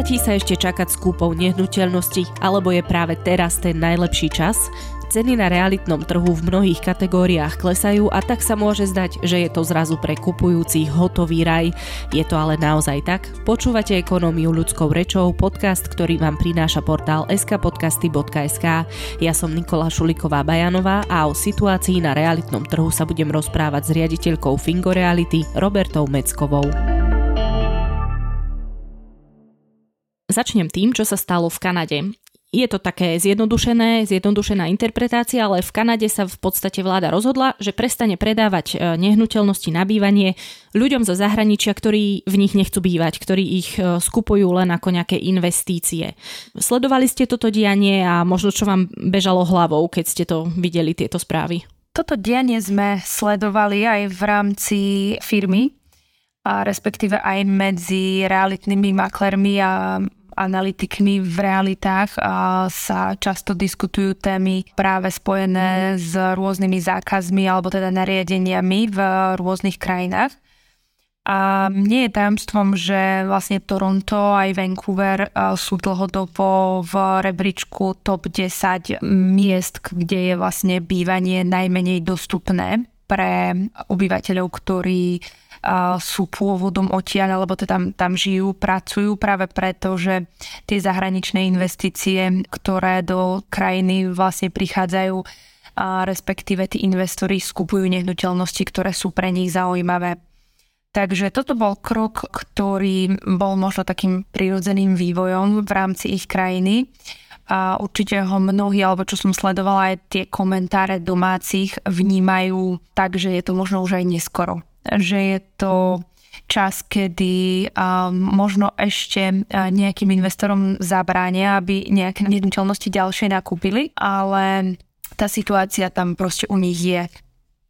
Oplatí sa ešte čakať s kúpou nehnuteľnosti, alebo je práve teraz ten najlepší čas? Ceny na realitnom trhu v mnohých kategóriách klesajú a tak sa môže zdať, že je to zrazu pre kupujúcich hotový raj. Je to ale naozaj tak? Počúvate ekonómiu ľudskou rečou, podcast, ktorý vám prináša portál skpodcasty.sk. Ja som Nikola Šuliková Bajanová a o situácii na realitnom trhu sa budem rozprávať s riaditeľkou Fingo Reality Robertou Meckovou. Začnem tým, čo sa stalo v Kanade. Je to také zjednodušené, zjednodušená interpretácia, ale v Kanade sa v podstate vláda rozhodla, že prestane predávať e, nehnuteľnosti na bývanie ľuďom zo zahraničia, ktorí v nich nechcú bývať, ktorí ich e, skupujú len ako nejaké investície. Sledovali ste toto dianie a možno čo vám bežalo hlavou, keď ste to videli, tieto správy? Toto dianie sme sledovali aj v rámci firmy, a respektíve aj medzi realitnými maklermi a analytikmi v realitách sa často diskutujú témy práve spojené s rôznymi zákazmi alebo teda nariadeniami v rôznych krajinách. A nie je tajomstvom, že vlastne Toronto aj Vancouver sú dlhodobo v rebríčku top 10 miest, kde je vlastne bývanie najmenej dostupné pre obyvateľov, ktorí sú pôvodom odtiaľ, alebo to tam, tam žijú, pracujú práve preto, že tie zahraničné investície, ktoré do krajiny vlastne prichádzajú, a respektíve tí investori skupujú nehnuteľnosti, ktoré sú pre nich zaujímavé. Takže toto bol krok, ktorý bol možno takým prirodzeným vývojom v rámci ich krajiny. A určite ho mnohí, alebo čo som sledovala, aj tie komentáre domácich vnímajú tak, že je to možno už aj neskoro. Že je to čas, kedy um, možno ešte nejakým investorom zabránia, aby nejaké nehnuteľnosti ďalšie nakúpili, ale tá situácia tam proste u nich je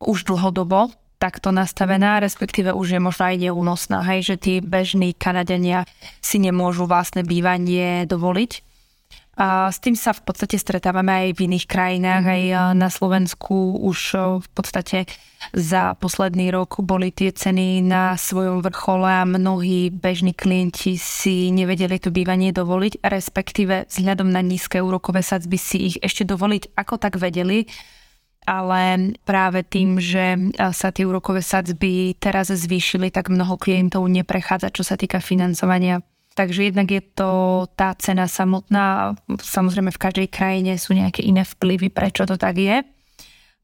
už dlhodobo takto nastavená, respektíve už je možno aj neúnosná, hej, že tí bežní Kanadenia si nemôžu vlastné bývanie dovoliť s tým sa v podstate stretávame aj v iných krajinách, aj na Slovensku už eh, v podstate za posledný rok boli tie ceny na svojom vrchole a mnohí bežní klienti si nevedeli to bývanie dovoliť, respektíve vzhľadom na nízke úrokové sadzby si ich ešte dovoliť ako tak vedeli, ale práve tým, že eh, sa tie úrokové sadzby teraz zvýšili, tak mnoho klientov neprechádza, čo sa týka financovania Takže jednak je to tá cena samotná. Samozrejme v každej krajine sú nejaké iné vplyvy, prečo to tak je.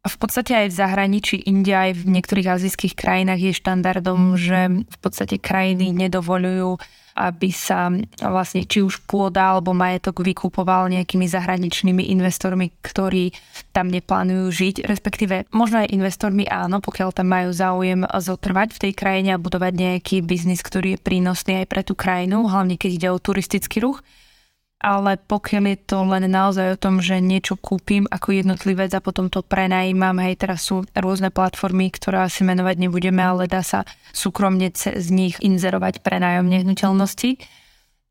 A v podstate aj v zahraničí, India aj v niektorých azijských krajinách je štandardom, že v podstate krajiny nedovolujú aby sa vlastne či už pôda alebo majetok vykupoval nejakými zahraničnými investormi, ktorí tam neplánujú žiť, respektíve možno aj investormi áno, pokiaľ tam majú záujem zotrvať v tej krajine a budovať nejaký biznis, ktorý je prínosný aj pre tú krajinu, hlavne keď ide o turistický ruch ale pokiaľ je to len naozaj o tom, že niečo kúpim ako jednotlivec a potom to prenajímam, hej, teraz sú rôzne platformy, ktoré asi menovať nebudeme, ale dá sa súkromne z nich inzerovať prenájom nehnuteľnosti,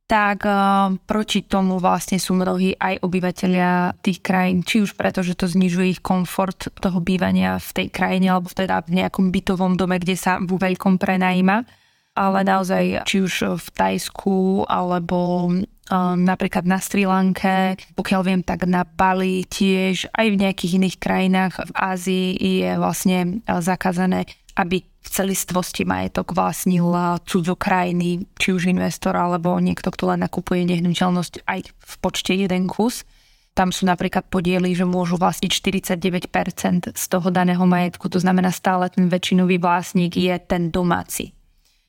tak uh, proti tomu vlastne sú mnohí aj obyvateľia tých krajín, či už preto, že to znižuje ich komfort toho bývania v tej krajine alebo teda v nejakom bytovom dome, kde sa vo veľkom prenajíma, ale naozaj či už v Tajsku alebo napríklad na Sri Lanke, pokiaľ viem, tak na Bali tiež, aj v nejakých iných krajinách v Ázii je vlastne uh, zakázané, aby v celistvosti majetok vlastnil krajiny, či už investor alebo niekto, kto len nakupuje nehnuteľnosť aj v počte jeden kus. Tam sú napríklad podiely, že môžu vlastniť 49% z toho daného majetku, to znamená stále ten väčšinový vlastník je ten domáci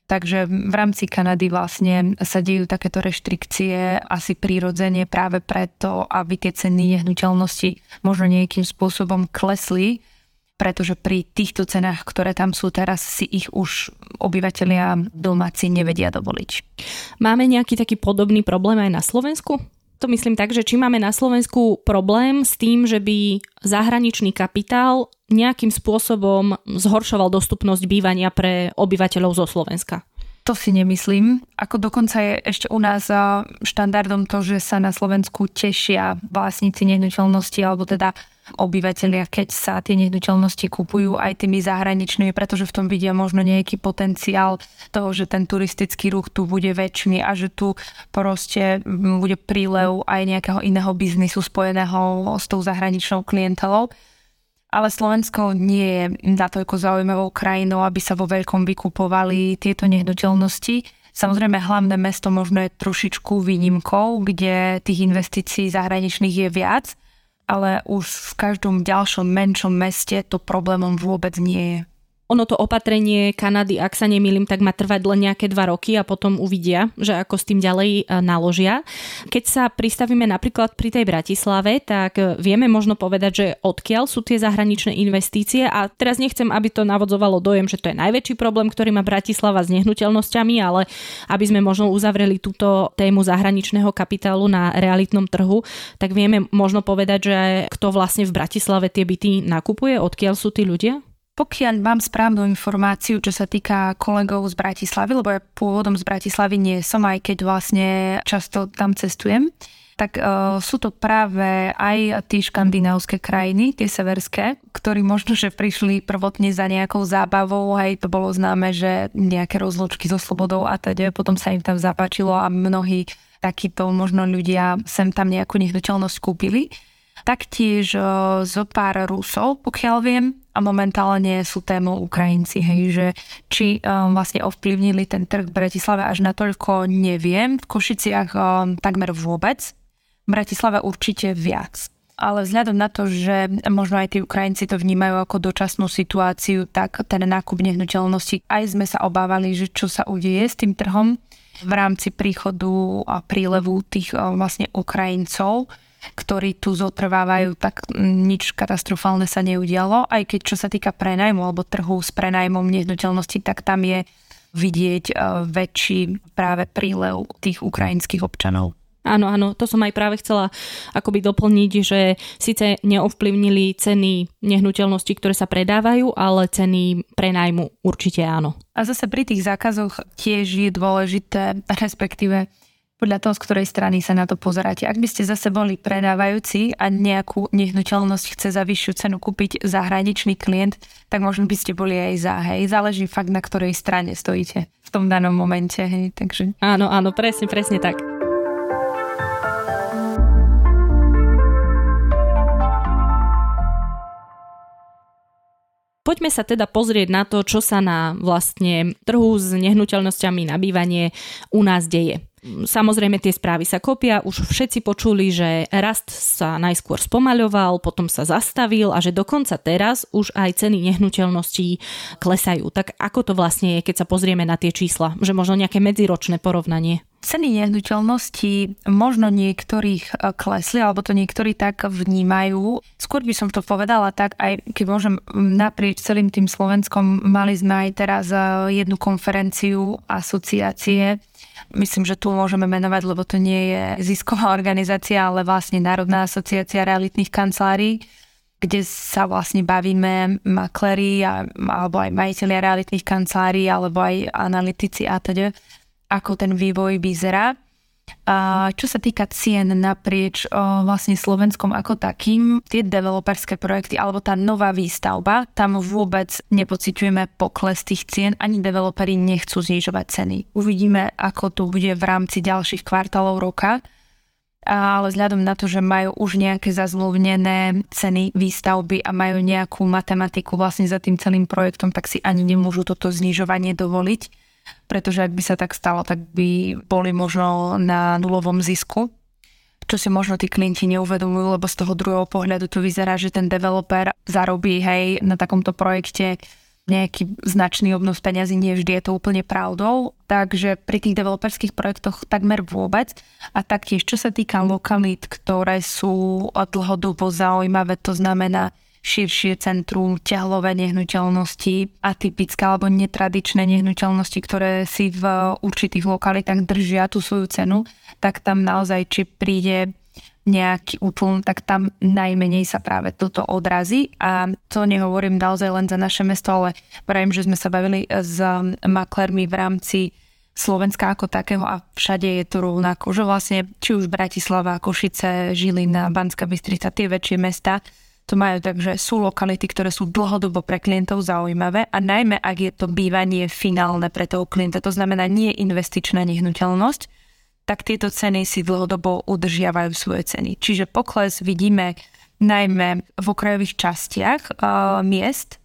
Takže v rámci Kanady vlastne sa dejú takéto reštrikcie asi prírodzene práve preto, aby tie ceny nehnuteľnosti možno nejakým spôsobom klesli, pretože pri týchto cenách, ktoré tam sú teraz, si ich už obyvateľia domáci nevedia dovoliť. Máme nejaký taký podobný problém aj na Slovensku? To myslím tak, že či máme na Slovensku problém s tým, že by zahraničný kapitál nejakým spôsobom zhoršoval dostupnosť bývania pre obyvateľov zo Slovenska. To si nemyslím. Ako dokonca je ešte u nás štandardom to, že sa na Slovensku tešia vlastníci nehnuteľnosti alebo teda obyvateľia, keď sa tie nehnuteľnosti kupujú aj tými zahraničnými, pretože v tom vidia možno nejaký potenciál toho, že ten turistický ruch tu bude väčší a že tu proste bude prílev aj nejakého iného biznisu spojeného s tou zahraničnou klientelou. Ale Slovensko nie je natoľko zaujímavou krajinou, aby sa vo veľkom vykupovali tieto nehnuteľnosti. Samozrejme, hlavné mesto možno je trošičku výnimkou, kde tých investícií zahraničných je viac, ale už v každom ďalšom menšom meste to problémom vôbec nie je. Ono to opatrenie Kanady, ak sa nemýlim, tak má trvať len nejaké dva roky a potom uvidia, že ako s tým ďalej e, naložia. Keď sa pristavíme napríklad pri tej Bratislave, tak e, vieme možno povedať, že odkiaľ sú tie zahraničné investície a teraz nechcem, aby to navodzovalo dojem, že to je najväčší problém, ktorý má Bratislava s nehnuteľnosťami, ale aby sme možno uzavreli túto tému zahraničného kapitálu na realitnom trhu, tak vieme možno povedať, že kto vlastne v Bratislave tie byty nakupuje, odkiaľ sú tí ľudia? Pokiaľ mám správnu informáciu, čo sa týka kolegov z Bratislavy, lebo ja pôvodom z Bratislavy nie som, aj keď vlastne často tam cestujem, tak uh, sú to práve aj tí škandinávské krajiny, tie severské, ktorí možno, že prišli prvotne za nejakou zábavou, aj to bolo známe, že nejaké rozločky so slobodou a teda potom sa im tam zapáčilo a mnohí takíto možno ľudia sem tam nejakú nehnuteľnosť kúpili. Taktiež uh, zo pár Rusov, pokiaľ viem, a momentálne sú témou Ukrajinci, hej, že či um, vlastne ovplyvnili ten trh v Bratislave až natoľko neviem, v Košiciach um, takmer vôbec, v Bratislave určite viac. Ale vzhľadom na to, že možno aj tí Ukrajinci to vnímajú ako dočasnú situáciu, tak ten nákup nehnuteľnosti aj sme sa obávali, že čo sa udeje s tým trhom v rámci príchodu a prílevu tých um, vlastne Ukrajincov ktorí tu zotrvávajú, tak nič katastrofálne sa neudialo. Aj keď čo sa týka prenajmu alebo trhu s prenajmom nehnuteľnosti, tak tam je vidieť e, väčší práve prílev tých ukrajinských občanov. Áno, áno, to som aj práve chcela akoby doplniť, že síce neovplyvnili ceny nehnuteľností, ktoré sa predávajú, ale ceny prenajmu určite áno. A zase pri tých zákazoch tiež je dôležité, respektíve podľa toho, z ktorej strany sa na to pozeráte. Ak by ste zase boli predávajúci a nejakú nehnuteľnosť chce za vyššiu cenu kúpiť zahraničný klient, tak možno by ste boli aj za, hej. Záleží fakt, na ktorej strane stojíte v tom danom momente, hej. Takže... Áno, áno, presne, presne tak. Poďme sa teda pozrieť na to, čo sa na vlastne trhu s nehnuteľnosťami na bývanie u nás deje. Samozrejme tie správy sa kopia, už všetci počuli, že rast sa najskôr spomaľoval, potom sa zastavil a že dokonca teraz už aj ceny nehnuteľností klesajú. Tak ako to vlastne je, keď sa pozrieme na tie čísla? Že možno nejaké medziročné porovnanie? Ceny nehnuteľností možno niektorých e, klesli, alebo to niektorí tak vnímajú. Skôr by som to povedala tak, aj keď môžem naprieč celým tým Slovenskom, mali sme aj teraz e, jednu konferenciu asociácie Myslím, že tu môžeme menovať, lebo to nie je zisková organizácia, ale vlastne Národná asociácia realitných kancelárií, kde sa vlastne bavíme makleri alebo aj majiteľia realitných kancelárií alebo aj analytici a teda, ako ten vývoj vyzerá. Čo sa týka cien naprieč vlastne Slovenskom ako takým, tie developerské projekty alebo tá nová výstavba, tam vôbec nepociťujeme pokles tých cien, ani developeri nechcú znižovať ceny. Uvidíme, ako to bude v rámci ďalších kvartálov roka, ale vzhľadom na to, že majú už nejaké zazmluvnené ceny výstavby a majú nejakú matematiku vlastne za tým celým projektom, tak si ani nemôžu toto znižovanie dovoliť pretože ak by sa tak stalo, tak by boli možno na nulovom zisku čo si možno tí klienti neuvedomujú, lebo z toho druhého pohľadu to vyzerá, že ten developer zarobí hej na takomto projekte nejaký značný obnos peňazí, nie vždy je to úplne pravdou, takže pri tých developerských projektoch takmer vôbec. A taktiež, čo sa týka lokalít, ktoré sú dlhodobo zaujímavé, to znamená širšie centrum, ťahlové nehnuteľnosti, atypické alebo netradičné nehnuteľnosti, ktoré si v určitých lokalitách držia tú svoju cenu, tak tam naozaj, či príde nejaký útln, tak tam najmenej sa práve toto odrazí. A to nehovorím naozaj len za naše mesto, ale pravím, že sme sa bavili s maklermi v rámci Slovenska ako takého a všade je to rovnako, že vlastne či už Bratislava, Košice, Žilina, Banská Bystrica, tie väčšie mesta, to majú tak, že sú lokality, ktoré sú dlhodobo pre klientov zaujímavé a najmä ak je to bývanie finálne pre toho klienta, to znamená nie investičná nehnuteľnosť, tak tieto ceny si dlhodobo udržiavajú svoje ceny. Čiže pokles vidíme najmä v okrajových častiach uh, miest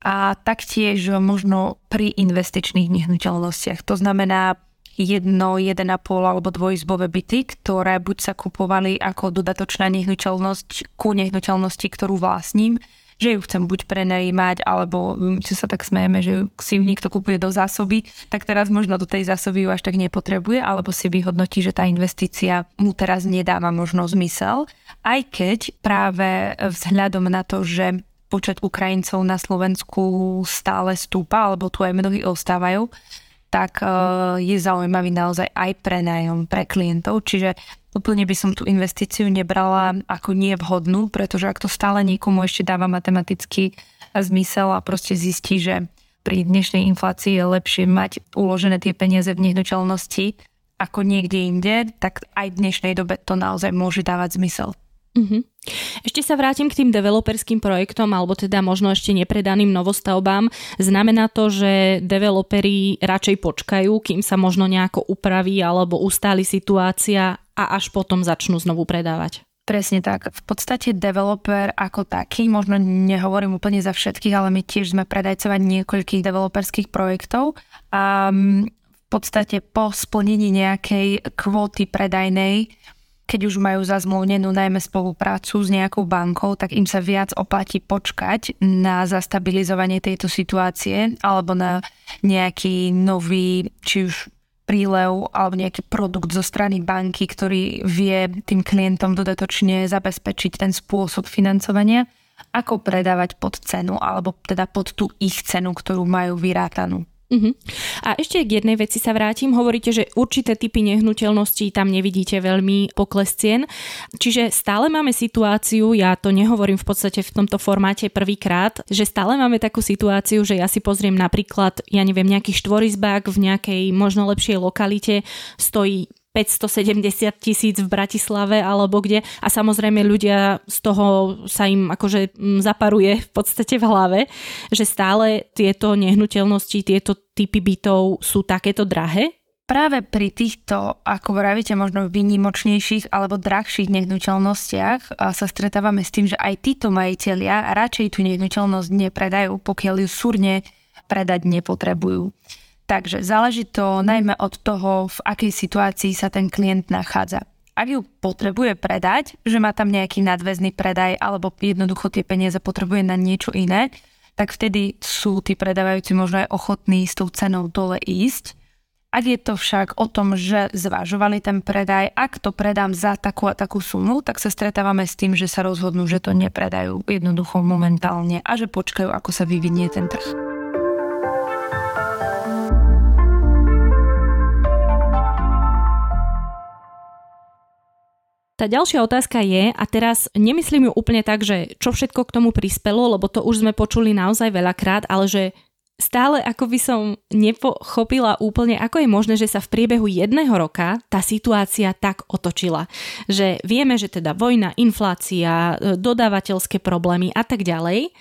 a taktiež možno pri investičných nehnuteľnostiach. To znamená jedno, jeden a pol alebo dvojizbové byty, ktoré buď sa kupovali ako dodatočná nehnuteľnosť ku nehnuteľnosti, ktorú vlastním, že ju chcem buď prenajímať, alebo čo sa tak smejeme, že si ju niekto kupuje do zásoby, tak teraz možno do tej zásoby ju až tak nepotrebuje, alebo si vyhodnotí, že tá investícia mu teraz nedáva možno zmysel, aj keď práve vzhľadom na to, že počet Ukrajincov na Slovensku stále stúpa, alebo tu aj mnohí ostávajú, tak e, je zaujímavý naozaj aj pre nájom, pre klientov. Čiže úplne by som tú investíciu nebrala ako nevhodnú, pretože ak to stále niekomu ešte dáva matematický zmysel a proste zistí, že pri dnešnej inflácii je lepšie mať uložené tie peniaze v nehnuteľnosti ako niekde inde, tak aj v dnešnej dobe to naozaj môže dávať zmysel. Uh-huh. Ešte sa vrátim k tým developerským projektom, alebo teda možno ešte nepredaným novostavbám. Znamená to, že developeri radšej počkajú, kým sa možno nejako upraví alebo ustáli situácia a až potom začnú znovu predávať. Presne tak. V podstate developer ako taký, možno nehovorím úplne za všetkých, ale my tiež sme predajcovať niekoľkých developerských projektov a v podstate po splnení nejakej kvóty predajnej keď už majú zazmluvnenú najmä spoluprácu s nejakou bankou, tak im sa viac oplatí počkať na zastabilizovanie tejto situácie alebo na nejaký nový, či už prílev alebo nejaký produkt zo strany banky, ktorý vie tým klientom dodatočne zabezpečiť ten spôsob financovania, ako predávať pod cenu alebo teda pod tú ich cenu, ktorú majú vyrátanú. Uh-huh. A ešte k jednej veci sa vrátim. Hovoríte, že určité typy nehnuteľností tam nevidíte veľmi pokles cien. Čiže stále máme situáciu, ja to nehovorím v podstate v tomto formáte prvýkrát, že stále máme takú situáciu, že ja si pozriem napríklad, ja neviem, nejaký štvorizbák v nejakej možno lepšej lokalite stojí 570 tisíc v Bratislave alebo kde a samozrejme ľudia z toho sa im akože mm, zaparuje v podstate v hlave, že stále tieto nehnuteľnosti, tieto typy bytov sú takéto drahé? Práve pri týchto, ako vravíte, možno výnimočnejších alebo drahších nehnuteľnostiach sa stretávame s tým, že aj títo majiteľia radšej tú nehnuteľnosť nepredajú, pokiaľ ju súrne predať nepotrebujú. Takže záleží to najmä od toho, v akej situácii sa ten klient nachádza. Ak ju potrebuje predať, že má tam nejaký nadväzný predaj alebo jednoducho tie peniaze potrebuje na niečo iné, tak vtedy sú tí predávajúci možno aj ochotní s tou cenou dole ísť. Ak je to však o tom, že zvažovali ten predaj, ak to predám za takú a takú sumu, tak sa stretávame s tým, že sa rozhodnú, že to nepredajú jednoducho momentálne a že počkajú, ako sa vyvinie ten trh. Tá ďalšia otázka je, a teraz nemyslím ju úplne tak, že čo všetko k tomu prispelo, lebo to už sme počuli naozaj veľakrát, ale že stále ako by som nepochopila úplne, ako je možné, že sa v priebehu jedného roka tá situácia tak otočila. Že vieme, že teda vojna, inflácia, dodávateľské problémy a tak ďalej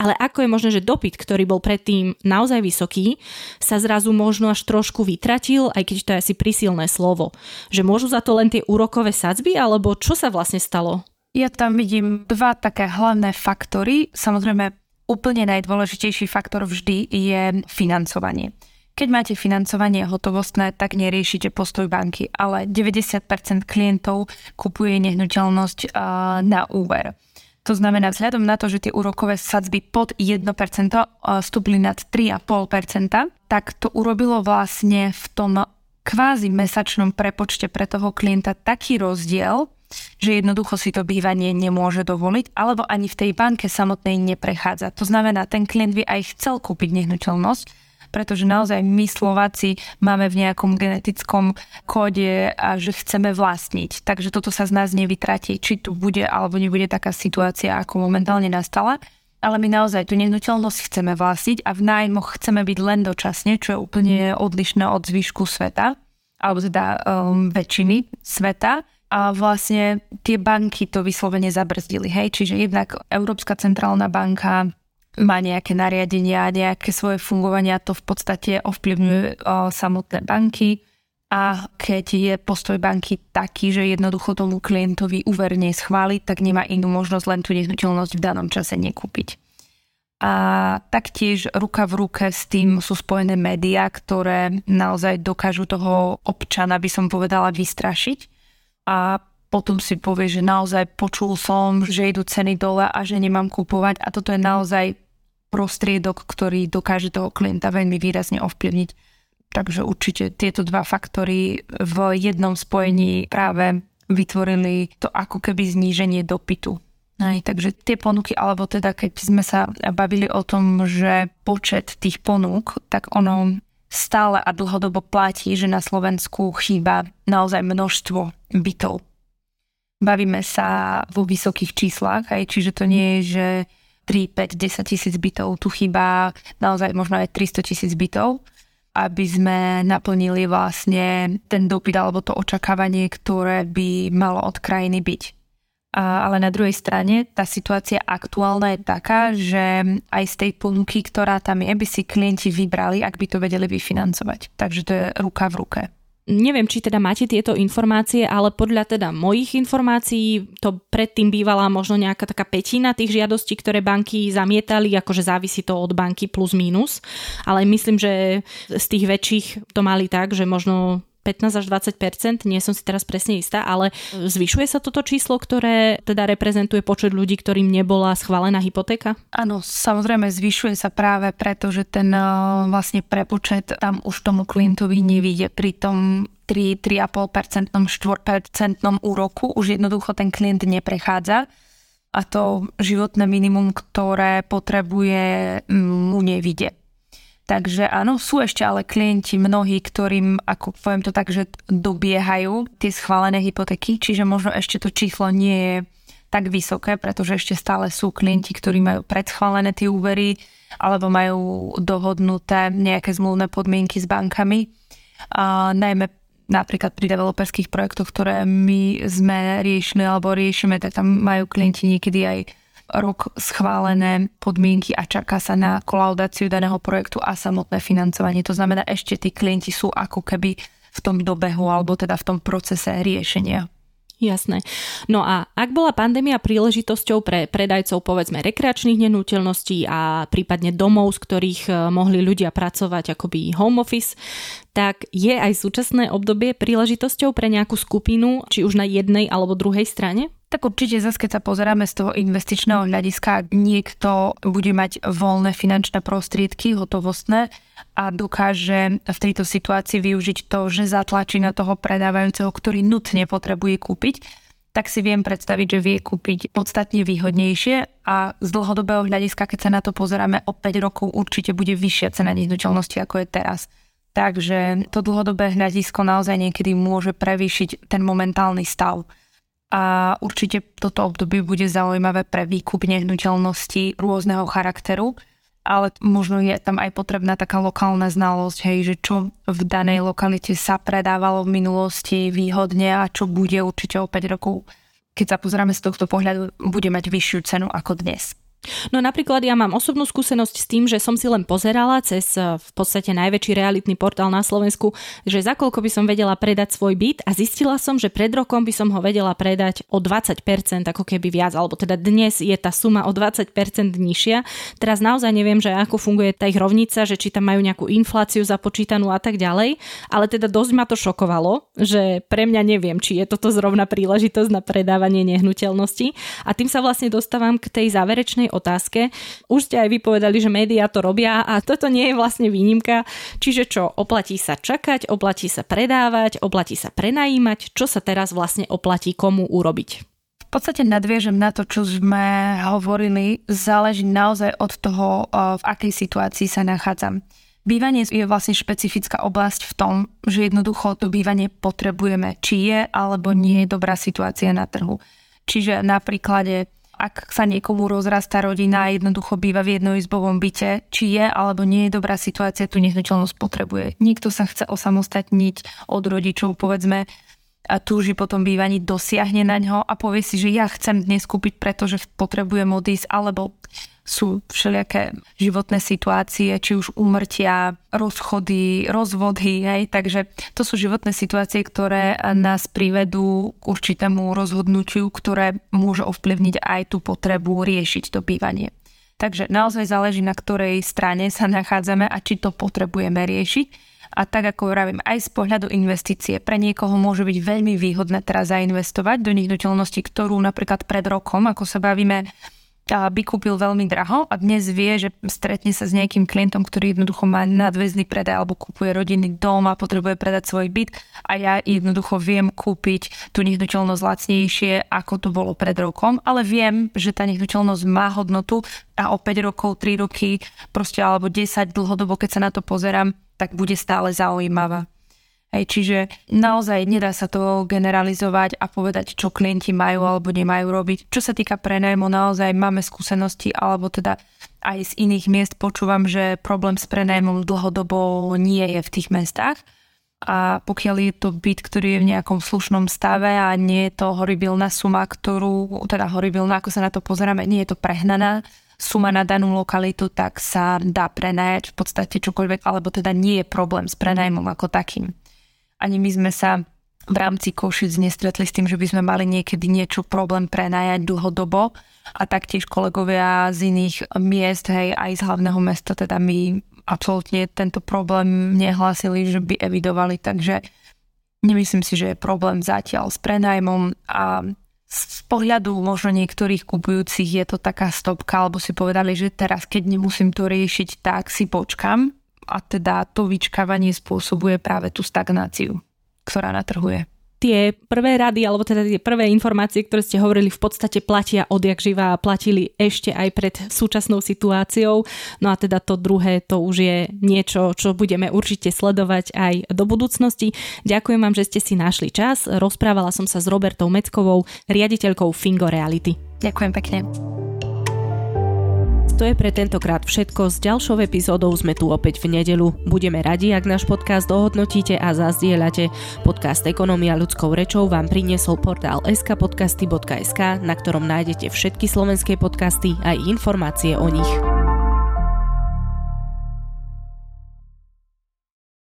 ale ako je možné, že dopyt, ktorý bol predtým naozaj vysoký, sa zrazu možno až trošku vytratil, aj keď to je asi prísilné slovo. Že môžu za to len tie úrokové sadzby, alebo čo sa vlastne stalo? Ja tam vidím dva také hlavné faktory. Samozrejme, úplne najdôležitejší faktor vždy je financovanie. Keď máte financovanie hotovostné, tak neriešite postoj banky, ale 90% klientov kupuje nehnuteľnosť na úver. To znamená, vzhľadom na to, že tie úrokové sadzby pod 1% stúpli nad 3,5%, tak to urobilo vlastne v tom kvázi mesačnom prepočte pre toho klienta taký rozdiel, že jednoducho si to bývanie nemôže dovoliť, alebo ani v tej banke samotnej neprechádza. To znamená, ten klient by aj chcel kúpiť nehnuteľnosť, pretože naozaj my Slováci máme v nejakom genetickom kóde a že chceme vlastniť. Takže toto sa z nás nevytratí, či tu bude alebo nebude taká situácia, ako momentálne nastala. Ale my naozaj tú nehnuteľnosť chceme vlastniť a v nájmoch chceme byť len dočasne, čo je úplne odlišné od zvyšku sveta, alebo teda um, väčšiny sveta. A vlastne tie banky to vyslovene zabrzdili. Hej? Čiže jednak Európska centrálna banka má nejaké nariadenia, nejaké svoje fungovania, to v podstate ovplyvňuje o, samotné banky a keď je postoj banky taký, že jednoducho tomu klientovi úver neschváli, tak nemá inú možnosť len tú nehnuteľnosť v danom čase nekúpiť. A taktiež ruka v ruke s tým sú spojené médiá, ktoré naozaj dokážu toho občana, by som povedala, vystrašiť. A potom si povie, že naozaj počul som, že idú ceny dole a že nemám kupovať. A toto je naozaj prostriedok, ktorý dokáže toho klienta veľmi výrazne ovplyvniť. Takže určite tieto dva faktory v jednom spojení práve vytvorili to ako keby zníženie dopytu Hej, takže tie ponuky, alebo teda keď sme sa bavili o tom, že počet tých ponúk, tak ono stále a dlhodobo platí, že na Slovensku chýba naozaj množstvo bytov. Bavíme sa vo vysokých číslach, aj, čiže to nie je, že 3, 5, 10 tisíc bytov, tu chýba naozaj možno aj 300 tisíc bytov, aby sme naplnili vlastne ten dopyt alebo to očakávanie, ktoré by malo od krajiny byť. Ale na druhej strane tá situácia aktuálna je taká, že aj z tej ponuky, ktorá tam je, by si klienti vybrali, ak by to vedeli vyfinancovať. Takže to je ruka v ruke. Neviem, či teda máte tieto informácie, ale podľa teda mojich informácií to predtým bývala možno nejaká taká petina tých žiadostí, ktoré banky zamietali, akože závisí to od banky plus minus, ale myslím, že z tých väčších to mali tak, že možno 15 až 20 nie som si teraz presne istá, ale zvyšuje sa toto číslo, ktoré teda reprezentuje počet ľudí, ktorým nebola schválená hypotéka? Áno, samozrejme zvyšuje sa práve preto, že ten eh, vlastne prepočet tam už tomu klientovi nevíde pri tom 3-3,5%, 4% úroku už jednoducho ten klient neprechádza a to životné minimum, ktoré potrebuje, mu nevidie. Takže áno, sú ešte ale klienti mnohí, ktorým, ako poviem to tak, že dobiehajú tie schválené hypotéky, čiže možno ešte to číslo nie je tak vysoké, pretože ešte stále sú klienti, ktorí majú predschválené tie úvery alebo majú dohodnuté nejaké zmluvné podmienky s bankami. A najmä napríklad pri developerských projektoch, ktoré my sme riešili alebo riešime, tak tam majú klienti niekedy aj rok schválené podmienky a čaká sa na kolaudáciu daného projektu a samotné financovanie. To znamená, ešte tí klienti sú ako keby v tom dobehu alebo teda v tom procese riešenia. Jasné. No a ak bola pandémia príležitosťou pre predajcov povedzme rekreačných nenúteľností a prípadne domov, z ktorých eh, mohli ľudia pracovať akoby home office, tak je aj súčasné obdobie príležitosťou pre nejakú skupinu, či už na jednej alebo druhej strane? Tak určite zase, keď sa pozeráme z toho investičného hľadiska, niekto bude mať voľné finančné prostriedky, hotovostné a dokáže v tejto situácii využiť to, že zatlačí na toho predávajúceho, ktorý nutne potrebuje kúpiť, tak si viem predstaviť, že vie kúpiť podstatne výhodnejšie a z dlhodobého hľadiska, keď sa na to pozeráme o 5 rokov, určite bude vyššia cena nehnuteľnosti, ako je teraz. Takže to dlhodobé hľadisko naozaj niekedy môže prevýšiť ten momentálny stav a určite toto obdobie bude zaujímavé pre výkup nehnuteľnosti rôzneho charakteru, ale možno je tam aj potrebná taká lokálna znalosť, hej, že čo v danej lokalite sa predávalo v minulosti výhodne a čo bude určite o 5 rokov, keď sa pozrieme z tohto pohľadu, bude mať vyššiu cenu ako dnes. No napríklad ja mám osobnú skúsenosť s tým, že som si len pozerala cez eh, v podstate najväčší realitný portál na Slovensku, že za koľko by som vedela predať svoj byt a zistila som, že pred rokom by som ho vedela predať o 20% ako keby viac, alebo teda dnes je tá suma o 20% nižšia. Teraz naozaj neviem, že ako funguje tá ich rovnica, že či tam majú nejakú infláciu započítanú a tak ďalej, ale teda dosť ma to šokovalo, že pre mňa neviem, či je toto zrovna príležitosť na predávanie nehnuteľnosti. A tým sa vlastne dostávam k tej záverečnej otázke. Už ste aj vypovedali, že médiá to robia a toto nie je vlastne výnimka. Čiže čo, oplatí sa čakať, oplatí sa predávať, oplatí sa prenajímať, čo sa teraz vlastne oplatí komu urobiť? V podstate nadviežem na to, čo sme hovorili, záleží naozaj od toho, v akej situácii sa nachádzam. Bývanie je vlastne špecifická oblasť v tom, že jednoducho to bývanie potrebujeme, či je alebo nie je dobrá situácia na trhu. Čiže na príklade ak sa niekomu rozrastá rodina a jednoducho býva v jednoizbovom byte, či je alebo nie je dobrá situácia, tu nehnuteľnosť potrebuje. Niekto sa chce osamostatniť od rodičov, povedzme, a túži potom bývaní, dosiahne na ňo a povie si, že ja chcem dnes kúpiť, pretože potrebujem odísť, alebo sú všelijaké životné situácie, či už úmrtia, rozchody, rozvody, hej, takže to sú životné situácie, ktoré nás privedú k určitému rozhodnutiu, ktoré môže ovplyvniť aj tú potrebu riešiť to bývanie. Takže naozaj záleží, na ktorej strane sa nachádzame a či to potrebujeme riešiť. A tak ako vravím, aj z pohľadu investície. Pre niekoho môže byť veľmi výhodné teraz zainvestovať do nehnuteľnosti, ktorú napríklad pred rokom, ako sa bavíme, by kúpil veľmi draho a dnes vie, že stretne sa s nejakým klientom, ktorý jednoducho má nadväzný predaj alebo kupuje rodinný dom a potrebuje predať svoj byt a ja jednoducho viem kúpiť tú nehnuteľnosť lacnejšie, ako to bolo pred rokom, ale viem, že tá nehnuteľnosť má hodnotu a o 5 rokov, 3 roky, proste alebo 10 dlhodobo, keď sa na to pozerám, tak bude stále zaujímavá. Hej, čiže naozaj nedá sa to generalizovať a povedať, čo klienti majú alebo nemajú robiť. Čo sa týka prenajmu, naozaj máme skúsenosti alebo teda aj z iných miest počúvam, že problém s prenajmom dlhodobo nie je v tých mestách. A pokiaľ je to byt, ktorý je v nejakom slušnom stave a nie je to horibilná suma, ktorú, teda horibilná, ako sa na to pozeráme, nie je to prehnaná suma na danú lokalitu, tak sa dá prenajať v podstate čokoľvek, alebo teda nie je problém s prenajmom ako takým ani my sme sa v rámci Košic nestretli s tým, že by sme mali niekedy niečo problém prenajať dlhodobo. A taktiež kolegovia z iných miest, hej, aj z hlavného mesta, teda my absolútne tento problém nehlásili, že by evidovali, takže nemyslím si, že je problém zatiaľ s prenajmom. A z pohľadu možno niektorých kupujúcich je to taká stopka, alebo si povedali, že teraz, keď nemusím to riešiť, tak si počkam a teda to vyčkávanie spôsobuje práve tú stagnáciu, ktorá na trhu je tie prvé rady, alebo teda tie prvé informácie, ktoré ste hovorili, v podstate platia odjak živa a platili ešte aj pred súčasnou situáciou. No a teda to druhé, to už je niečo, čo budeme určite sledovať aj do budúcnosti. Ďakujem vám, že ste si našli čas. Rozprávala som sa s Robertou Meckovou, riaditeľkou Fingo Reality. Ďakujem pekne. To je pre tentokrát všetko. S ďalšou epizódou sme tu opäť v nedelu. Budeme radi, ak náš podcast dohodnotíte a zazdieľate. Podcast Ekonomia ľudskou rečou vám priniesol portál skpodcasty.sk, na ktorom nájdete všetky slovenské podcasty a informácie o nich.